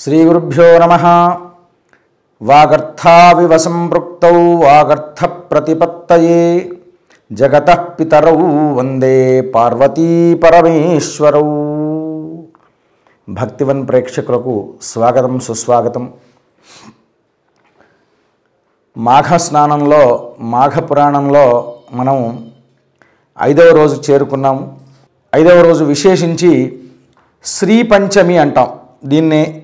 శ్రీగురుభ్యో నమ. వాగర్థావివ సంపృక్త వాగర్థప్రతిపత్తయే. జగత పితరౌ వందే పార్వతీ పరమేశ్వరౌ. భక్తివన్ ప్రేక్షకులకు స్వాగతం సుస్వాగతం. మాఘ స్నానంలో మాఘ పురాణంలో మనం ఐదవ రోజు చేరుకున్నాము. ఐదవ రోజు విశేషించి శ్రీ పంచమి అంటాం. దీన్నే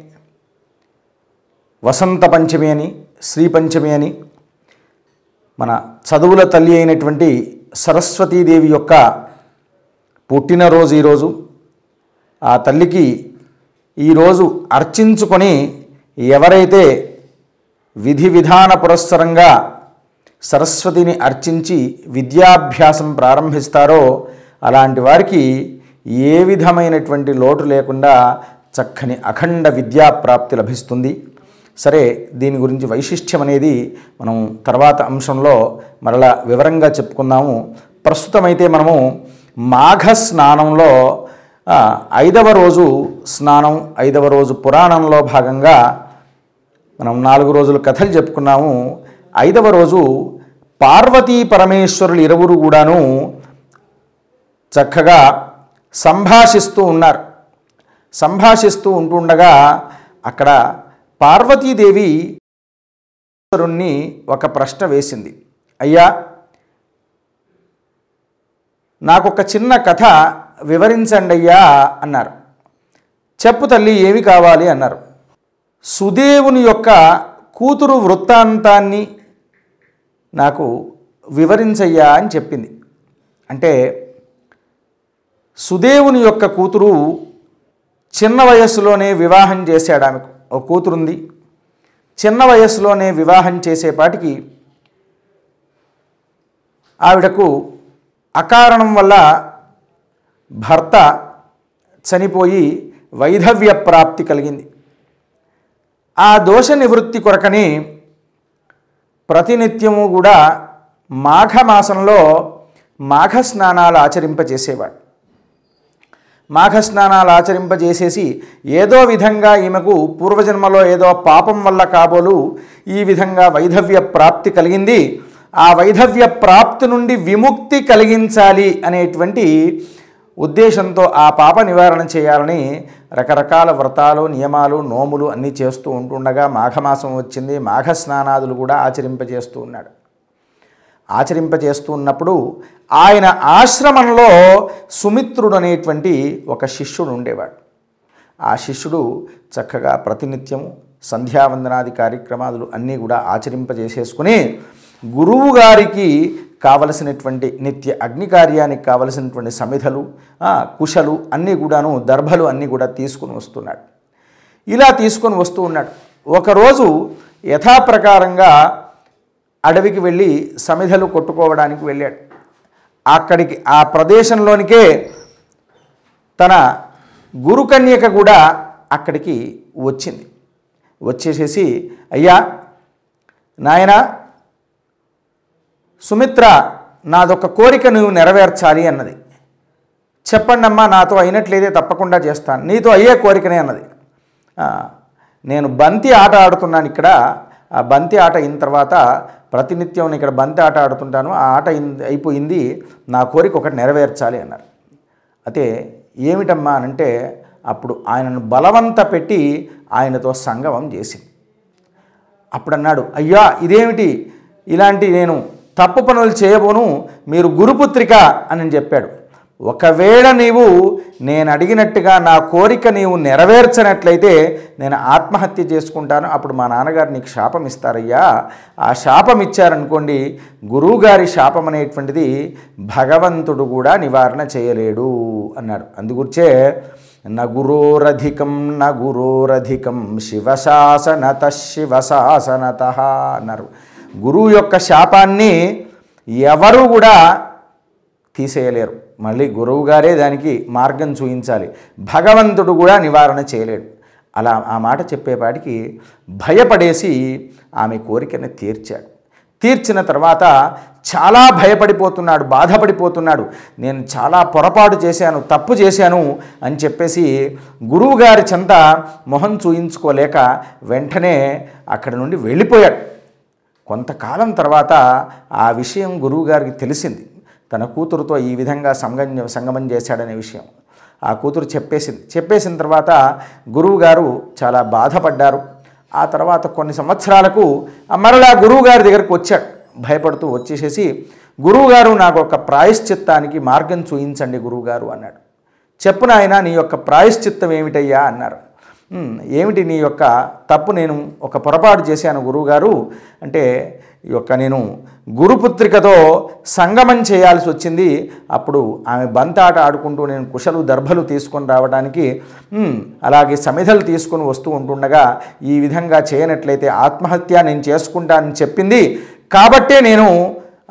వసంత పంచమి అని శ్రీ పంచమి అని మన చదువుల తల్లి అయినటువంటి సరస్వతీదేవి యొక్క పుట్టినరోజు ఈరోజు. ఆ తల్లికి ఈరోజు అర్చించుకొని ఎవరైతే విధి విధాన పురస్సరంగా సరస్వతిని అర్చించి విద్యాభ్యాసం ప్రారంభిస్తారో అలాంటి వారికి ఏ విధమైనటువంటి లోటు లేకుండా చక్కని అఖండ విద్యా ప్రాప్తి లభిస్తుంది. సరే దీని గురించి వైశిష్ట్యం అనేది మనం తర్వాత అంశంలో మరలా వివరంగా చెప్పుకుందాము. ప్రస్తుతమైతే మనము మాఘ స్నానంలో ఐదవ రోజు స్నానం ఐదవ రోజు పురాణంలో భాగంగా మనం నాలుగు రోజులు కథలు చెప్పుకున్నాము. ఐదవ రోజు పార్వతీ పరమేశ్వరులు ఇరువురు కూడాను చక్కగా సంభాషిస్తూ ఉన్నారు. సంభాషిస్తూ ఉంటుండగా అక్కడ పార్వతీదేవి ఈశ్వరుణ్ణి ఒక ప్రశ్న వేసింది. అయ్యా నాకొక చిన్న కథ వివరించండి అయ్యా అన్నారు. చెప్పు తల్లి ఏమి కావాలి అన్నారు. సుదేవుని యొక్క కూతురు వృత్తాంతాన్ని నాకు వివరించయ్యా అని చెప్పింది. అంటే సుదేవుని యొక్క కూతురు చిన్న వయస్సులోనే వివాహం చేశాడు ఆమెకు. ఒక కూతురుంది. చిన్న వయస్సులోనే వివాహం చేసేపాటికి ఆవిడకు అకారణం వల్ల భర్త చనిపోయి వైధవ్య ప్రాప్తి కలిగింది. ఆ దోష నివృత్తి కొరకని ప్రతినిత్యము కూడా మాఘమాసంలో మాఘ స్నానాలు ఆచరింపజేసేవాడు. మాఘస్నానాలు ఆచరింపజేసేసి ఏదో విధంగా ఈమెకు పూర్వజన్మలో ఏదో పాపం వల్ల కాబోలు ఈ విధంగా వైధవ్య ప్రాప్తి కలిగింది. ఆ వైధవ్య ప్రాప్తి నుండి విముక్తి కలిగించాలి అనేటువంటి ఉద్దేశంతో ఆ పాప నివారణ చేయాలని రకరకాల వ్రతాలు నియమాలు నోములు అన్నీ చేస్తూ ఉంటుండగా మాఘమాసం వచ్చింది. మాఘ స్నానాదులు కూడా ఆచరింపజేస్తూ ఉన్నాడు. ఆచరింపజేస్తూ ఉన్నప్పుడు ఆయన ఆశ్రమంలో సుమిత్రుడు అనేటువంటి ఒక శిష్యుడు ఉండేవాడు ఆ శిష్యుడు చక్కగా ప్రతినిత్యము సంధ్యావందనాది కార్యక్రమాలు అన్నీ కూడా ఆచరింపజేసేసుకుని గురువు గారికి కావలసినటువంటి నిత్య అగ్ని కార్యానికి కావలసినటువంటి సమిధలు కుశలు అన్నీ కూడాను దర్భలు అన్నీ కూడా తీసుకుని వస్తున్నాడు. ఇలా తీసుకొని వస్తూ ఉన్నాడు. ఒకరోజు యథాప్రకారంగా అడవికి వెళ్ళి సమిధలు కొట్టుకోవడానికి వెళ్ళాడు. అక్కడికి ఆ ప్రదేశంలోనికే తన గురుకన్యక కూడా అక్కడికి వచ్చింది. వచ్చేసేసి అయ్యా నాయనా సుమిత్ర నాదొక కోరిక నువ్వు నెరవేర్చాలి అన్నది. చెప్పండమ్మా నాతో అయినట్లేదే తప్పకుండా చేస్తాను. నీతో అయ్యే కోరికనే అన్నది. నేను బంతి ఆట ఆడుతున్నాను ఇక్కడ. ఆ బంతి ఆట అయిన తర్వాత ప్రతినిత్యం నేను ఇక్కడ బంతి ఆట ఆడుతుంటాను ఆ ఆట అయిపోయింది నా కోరిక ఒకటి నెరవేర్చాలి అన్నారు. అయితే ఏమిటమ్మా అనంటే అప్పుడు ఆయనను బలవంత పెట్టి ఆయనతో సంగమం చేసింది. అప్పుడు అన్నాడు అయ్యా ఇదేమిటి? ఇలాంటి నేను తప్పు పనులు చేయబోను మీరు గురుపుత్రిక అని చెప్పాడు. ఒకవేళ నీవు నేను అడిగినట్టుగా నా కోరిక నీవు నెరవేర్చనట్లయితే నేను ఆత్మహత్య చేసుకుంటాను. అప్పుడు మా నాన్నగారు నీకు శాపం ఇస్తారయ్యా. ఆ శాపం ఇచ్చారనుకోండి గురువుగారి శాపం అనేటువంటిది భగవంతుడు కూడా నివారణ చేయలేడు అన్నాడు. అందుగురించే నగురోరధికం నగురోరధికం శివశాసనత శివశాసనత అన్నారు. గురువు యొక్క శాపాన్ని ఎవరు కూడా తీసేయలేరు. మళ్ళీ గురువుగారే దానికి మార్గం చూపించాలి భగవంతుడు కూడా నివారణ చేయలేడు. అలా ఆ మాట చెప్పేపాటికి భయపడేసి ఆమె కోరికను తీర్చాడు. తీర్చిన తర్వాత చాలా భయపడిపోతున్నాడు బాధపడిపోతున్నాడు. నేను చాలా పొరపాటు చేశాను తప్పు చేశాను అని చెప్పేసి గురువుగారి చెంత మొహం చూయించుకోలేక వెంటనే అక్కడి నుండి వెళ్ళిపోయాడు. కొంతకాలం తర్వాత ఆ విషయం గురువుగారికి తెలిసింది. తన కూతురుతో ఈ విధంగా సంగం సంగమం చేశాడనే విషయం. ఆ కూతురు చెప్పేసింది. చెప్పేసిన తర్వాత గురువుగారు చాలా బాధపడ్డారు. ఆ తర్వాత కొన్ని సంవత్సరాలకు మరలా గురువుగారి దగ్గరకు వచ్చాడు. భయపడుతూ వచ్చేసేసి గురువుగారు నాకు ఒక ప్రాయశ్చిత్తానికి మార్గం చూయించండి గురువుగారు అన్నాడు. చెప్పు నాయన నీ యొక్క ప్రాయశ్చిత్తం ఏమిటయ్యా అన్నారు. ఏమిటి నీ యొక్క తప్పు? నేను ఒక పొరపాటు చేశాను గురువుగారు. అంటే యొక్క నేను గురుపుత్రికతో సంగమం చేయాల్సి వచ్చింది. అప్పుడు ఆమె బంతాట ఆడుకుంటూ నేను కుశలు దర్భలు తీసుకొని రావడానికి అలాగే సమిధలు తీసుకొని వస్తూ ఉంటుండగా ఈ విధంగా చేయనట్లయితే ఆత్మహత్య నేను చేసుకుంటానని చెప్పింది. కాబట్టే నేను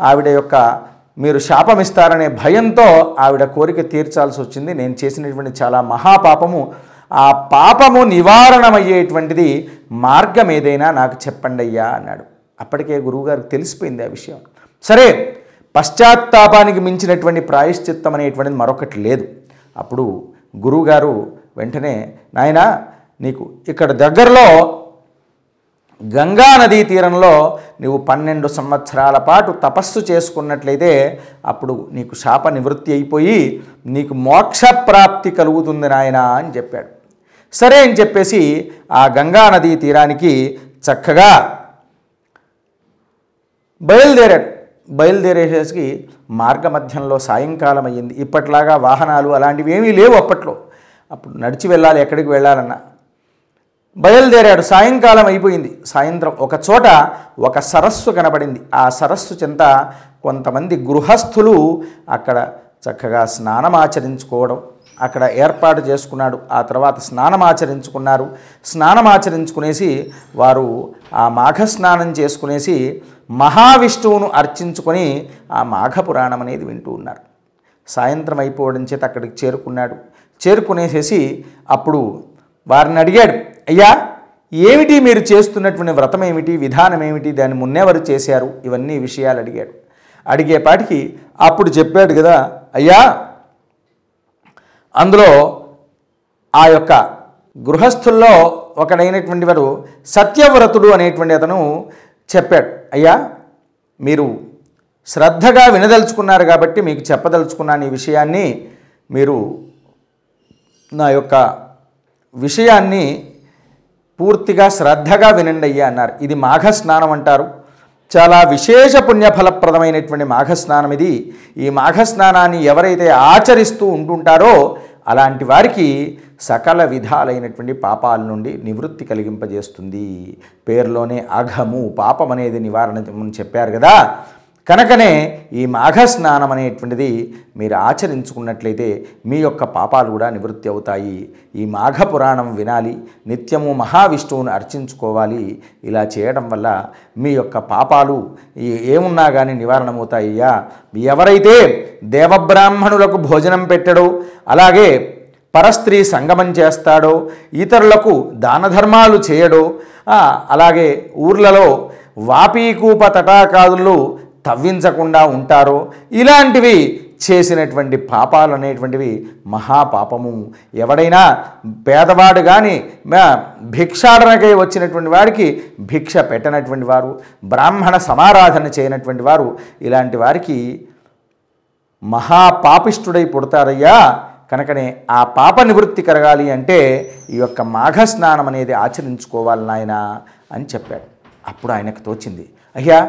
ఆవిడ యొక్క మీరు శాపం ఇస్తారనే భయంతో ఆవిడ కోరిక తీర్చాల్సి వచ్చింది. నేను చేసినటువంటి చాలా మహాపాపము. ఆ పాపము నివారణమయ్యేటువంటిది మార్గం ఏదైనా నాకు చెప్పండి అయ్యా అన్నాడు. అప్పటికే గురువుగారికి తెలిసిపోయింది ఆ విషయం. సరే పశ్చాత్తాపానికి మించినటువంటి ప్రాయశ్చిత్తం అనేటువంటిది మరొకటి లేదు. అప్పుడు గురువుగారు వెంటనే నాయనా నీకు ఇక్కడ దగ్గరలో గంగా నదీ తీరంలో నువ్వు పన్నెండు సంవత్సరాల పాటు తపస్సు చేసుకున్నట్లయితే అప్పుడు నీకు శాప నివృత్తి అయిపోయి నీకు మోక్ష ప్రాప్తి కలుగుతుంది నాయన అని చెప్పాడు. సరే అని చెప్పేసి ఆ గంగా నదీ తీరానికి చక్కగా బయలుదేరాడు. బయలుదేరేసేసి మార్గమధ్యంలో సాయంకాలం అయ్యింది ఇప్పట్లాగా వాహనాలు అలాంటివి ఏమీ లేవు అప్పట్లో. అప్పుడు నడిచి వెళ్ళాలి ఎక్కడికి వెళ్ళాలన్నా. బయలుదేరాడు. సాయంకాలం అయిపోయింది. సాయంత్రం ఒక చోట ఒక సరస్సు కనబడింది. ఆ సరస్సు చెంత కొంతమంది గృహస్థులు అక్కడ చక్కగా స్నానమాచరించుకోవడం అక్కడ ఏర్పాటు చేసుకున్నాడు. ఆ తర్వాత స్నానమాచరించుకున్నారు స్నానమాచరించుకునేసి వారు ఆ మాఘ స్నానం చేసుకునేసి మహావిష్ణువును అర్చించుకొని ఆ మాఘ పురాణం అనేది వింటూ ఉన్నారు. సాయంత్రం అయిపోవడం చేత అక్కడికి చేరుకున్నాడు. చేరుకునేసేసి అప్పుడు వారిని అడిగాడు అయ్యా ఏమిటి మీరు చేస్తున్నటువంటి వ్రతం ఏమిటి విధానం ఏమిటి దాన్ని మున్నెవరు చేశారు? ఇవన్నీ విషయాలు అడిగాడు. అడిగేపాటికి అప్పుడు చెప్పాడు కదా అయ్యా అందులో ఆ యొక్క గృహస్థుల్లో ఒకడైనటువంటి వారు సత్యవ్రతుడు అనేటువంటి అతను చెప్పాడు. అయ్యా మీరు శ్రద్ధగా వినదలుచుకున్నారు కాబట్టి మీకు చెప్పదలుచుకున్నాను ఈ విషయాన్ని మీరు నా యొక్క విషయాన్ని పూర్తిగా శ్రద్ధగా వినండి అయ్యా అన్నారు. ఇది మాఘ స్నానం అంటారు. చాలా విశేష పుణ్యఫలప్రదమైనటువంటి మాఘ స్నానం ఇది. ఈ మాఘ స్నానాన్ని ఎవరైతే ఆచరిస్తూ ఉంటుంటారో అలాంటి వారికి సకల విధాలైనటువంటి పాపాల నుండి నివృత్తి కలిగింపజేస్తుంది. పేరులోనే అఘము పాపం అనేది నివారణ అని చెప్పారు కదా. కనుకనే ఈ మాఘ స్నానం అనేటువంటిది మీరు ఆచరించుకున్నట్లయితే మీ యొక్క పాపాలు కూడా నివృత్తి అవుతాయి. ఈ మాఘ పురాణం వినాలి నిత్యము మహావిష్ణువును అర్చించుకోవాలి. ఇలా చేయడం వల్ల మీ యొక్క పాపాలు ఏమున్నా కానీ నివారణమవుతాయ్యా. ఎవరైతే దేవబ్రాహ్మణులకు భోజనం పెట్టడో అలాగే పరస్త్రీ సంగమం చేస్తాడో ఇతరులకు దాన ధర్మాలు చేయడో అలాగే ఊర్లలో వాపీకూప తటాకాదులు తవ్వించకుండా ఉంటారో ఇలాంటివి చేసినటువంటి పాపాలు అనేటువంటివి మహాపాపము. ఎవడైనా పేదవాడు కానీ భిక్షాటనకై వచ్చినటువంటి వాడికి భిక్ష పెట్టనటువంటి వారు బ్రాహ్మణ సమారాధన చేయనటువంటి వారు ఇలాంటి వారికి మహాపాపిష్టుడై పుడతారయ్యా. కనుకనే ఆ పాప నివృత్తి కలగాలి అంటే ఈ యొక్క మాఘ స్నానం అనేది ఆచరించుకోవాలి నాయన అని చెప్పాడు. అప్పుడు ఆయనకు తోచింది అయ్యా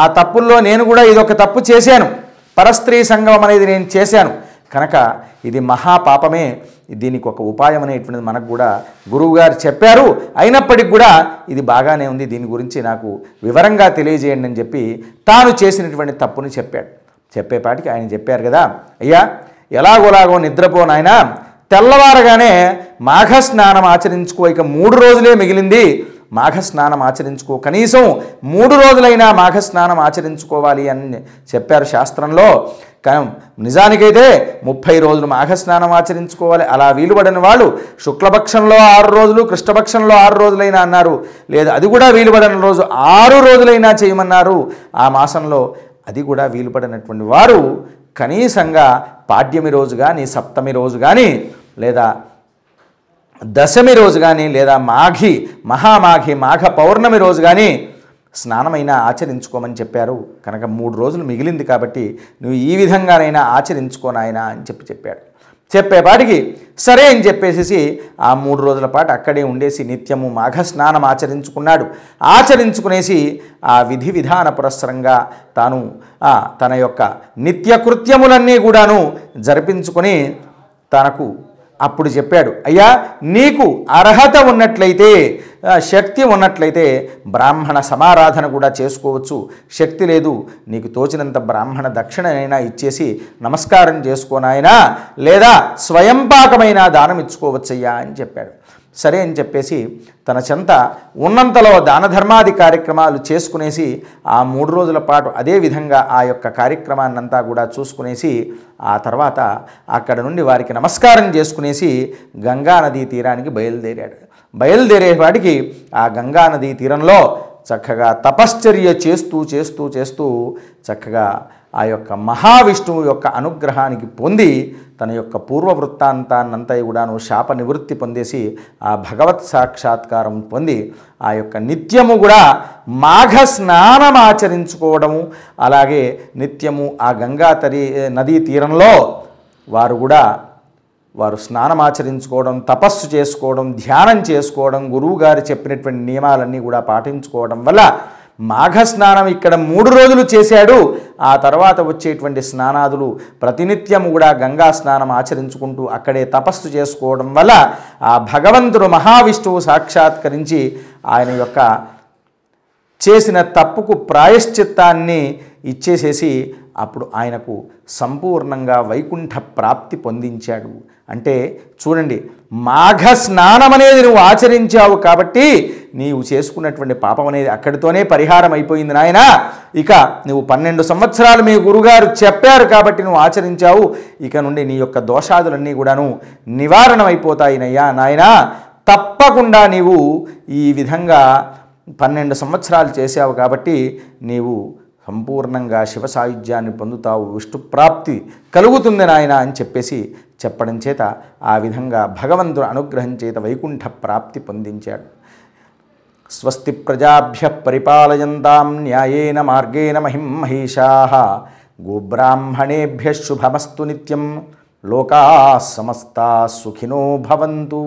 ఆ తప్పుల్లో నేను కూడా ఇదొక తప్పు చేశాను. పరస్త్రీ సంగమం అనేది నేను చేశాను. కనుక ఇది మహాపాపమే. దీనికి ఒక ఉపాయం అనేటువంటిది మనకు కూడా గురువుగారు చెప్పారు. అయినప్పటికి కూడా ఇది బాగానే ఉంది. దీని గురించి నాకు వివరంగా తెలియజేయండి అని చెప్పి తాను చేసినటువంటి తప్పుని చెప్పాడు. చెప్పేపాటికి ఆయన చెప్పారు కదా అయ్యా ఎలాగోలాగో నిద్రపో నాయన. తెల్లవారగానే మాఘ స్నానం ఆచరించుకో ఇక మూడు రోజులే మిగిలింది. మాఘ స్నానం ఆచరించుకో. కనీసం మూడు రోజులైనా మాఘ స్నానం ఆచరించుకోవాలి అని చెప్పారు శాస్త్రంలో. నిజానికైతే ముప్పై రోజులు మాఘస్నానం ఆచరించుకోవాలి. అలా వీలుపడని వాళ్ళు శుక్లపక్షంలో ఆరు రోజులు కృష్ణపక్షంలో ఆరు రోజులైనా అన్నారు. లేదా అది కూడా వీలుపడని రోజు ఆరు రోజులైనా చేయమన్నారు. ఆ మాసంలో అది కూడా వీలుపడినటువంటి వారు కనీసంగా పాడ్యమి రోజు కానీ సప్తమి రోజు కానీ లేదా దశమి రోజు కానీ లేదా మాఘి మహామాఘి మాఘ పౌర్ణమి రోజు కానీ స్నానమైనా ఆచరించుకోమని చెప్పారు. కనుక మూడు రోజులు మిగిలింది కాబట్టి నువ్వు ఈ విధంగానైనా ఆచరించుకోనాయనా అని చెప్పి చెప్పాడు. చెప్పేపాటికి సరే అని చెప్పేసి ఆ మూడు రోజుల పాటు అక్కడే ఉండేసి నిత్యము మాఘ స్నానం ఆచరించుకున్నాడు. ఆచరించుకునేసి ఆ విధి విధాన పురస్సరంగా తాను తన యొక్క నిత్యకృత్యములన్నీ కూడాను జరిపించుకొని తనకు అప్పుడు చెప్పాడు అయ్యా నీకు అర్హత ఉన్నట్లయితే శక్తి ఉన్నట్లయితే బ్రాహ్మణ సమారాధన కూడా చేసుకోవచ్చు. శక్తి లేదు నీకు తోచినంత బ్రాహ్మణ దక్షిణనైనా ఇచ్చేసి నమస్కారం చేసుకోనాయనా లేదా స్వయంపాకమైన దానం ఇచ్చుకోవచ్చయ్యా అని చెప్పాడు. సరే అని చెప్పేసి తన చెంత ఉన్నంతలో దాన ధర్మాది కార్యక్రమాలు చేసుకునేసి ఆ మూడు రోజుల పాటు అదే విధంగా ఆ యొక్క కార్యక్రమాన్నంతా కూడా చూసుకునేసి ఆ తర్వాత అక్కడ నుండి వారికి నమస్కారం చేసుకునేసి గంగా నదీ తీరానికి బయలుదేరాడు. బయలుదేరేవాడికి ఆ గంగా నదీ తీరంలో చక్కగా తపశ్చర్య చేస్తూ చేస్తూ చేస్తూ చక్కగా ఆ యొక్క మహావిష్ణువు యొక్క అనుగ్రహానికి పొంది తన యొక్క పూర్వ వృత్తాంతాన్నంతా కూడాను శాప నివృత్తి పొందేసి ఆ భగవత్ సాక్షాత్కారం పొంది ఆ యొక్క నిత్యము కూడా మాఘ స్నానం ఆచరించుకోవడము అలాగే నిత్యము ఆ గంగా తరి నదీ తీరంలో వారు కూడా వారు స్నానం ఆచరించుకోవడం తపస్సు చేసుకోవడం ధ్యానం చేసుకోవడం గురువు గారు చెప్పినటువంటి నియమాలన్నీ కూడా పాటించుకోవడం వల్ల మాఘ స్నానం ఇక్కడ మూడు రోజులు చేశాడు. ఆ తర్వాత వచ్చేటువంటి స్నానాదులు ప్రతినిత్యం కూడా గంగా స్నానం ఆచరించుకుంటూ అక్కడే తపస్సు చేసుకోవడం వల్ల ఆ భగవంతుడు మహావిష్ణువు సాక్షాత్కరించి ఆయన యొక్క చేసిన తప్పుకు ప్రాయశ్చిత్తాన్ని ఇచ్చేసేసి అప్పుడు ఆయనకు సంపూర్ణంగా వైకుంఠ ప్రాప్తి పొందించాడు. అంటే చూడండి మాఘ స్నానం అనేది నువ్వు ఆచరించావు కాబట్టి నీవు చేసుకున్నటువంటి పాపం అనేది అక్కడితోనే పరిహారం అయిపోయింది నాయన. ఇక నువ్వు పన్నెండు సంవత్సరాలు మీ గురుగారు చెప్పారు కాబట్టి నువ్వు ఆచరించావు. ఇక నుండి నీ యొక్క దోషాదులన్నీ కూడాను నివారణ అయిపోతాయినయ్యా నాయన. తప్పకుండా నీవు ఈ విధంగా పన్నెండు సంవత్సరాలు చేశావు కాబట్టి నీవు సంపూర్ణంగా శివ సాయుధ్యాన్ని పొందుతావు విష్ణు ప్రాప్తి కలుగుతుంది నాయన అని చెప్పేసి చెప్పడం చేత ఆ విధంగా భగవంతుడు అనుగ్రహం చేత వైకుంఠ ప్రాప్తి పొందించాడు. స్వస్తి ప్రజాభ్య పరిపాలయంతాం న్యాయేన మార్గేణ మహిం మహిషా గోబ్రాహ్మణేభ్య శుభమస్తు నిత్యం. లోకా సమస్తా సుఖినో భవంతు.